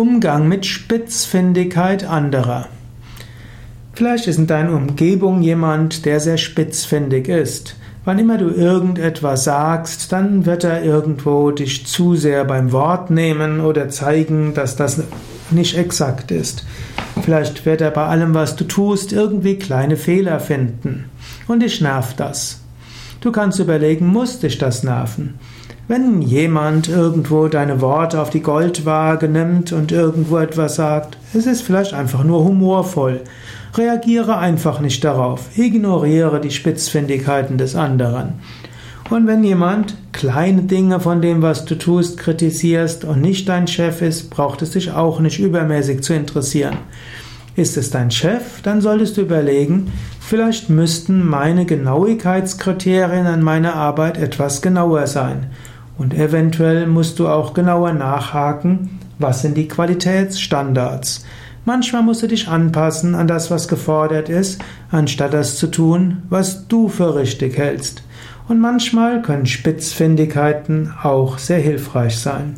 Umgang mit Spitzfindigkeit anderer. Vielleicht ist in deiner Umgebung jemand, der sehr spitzfindig ist. Wann immer du irgendetwas sagst, dann wird er irgendwo dich zu sehr beim Wort nehmen oder zeigen, dass das nicht exakt ist. Vielleicht wird er bei allem, was du tust, irgendwie kleine Fehler finden. Und dich nervt das. Du kannst überlegen, muss dich das nerven? Wenn jemand irgendwo deine Worte auf die Goldwaage nimmt und irgendwo etwas sagt, es ist vielleicht einfach nur humorvoll. Reagiere einfach nicht darauf. Ignoriere die Spitzfindigkeiten des anderen. Und wenn jemand kleine Dinge von dem, was du tust, kritisierst und nicht dein Chef ist, braucht es dich auch nicht übermäßig zu interessieren. Ist es dein Chef, dann solltest du überlegen, vielleicht müssten meine Genauigkeitskriterien an meiner Arbeit etwas genauer sein. Und eventuell musst du auch genauer nachhaken, was sind die Qualitätsstandards. Manchmal musst du dich anpassen an das, was gefordert ist, anstatt das zu tun, was du für richtig hältst. Und manchmal können Spitzfindigkeiten auch sehr hilfreich sein.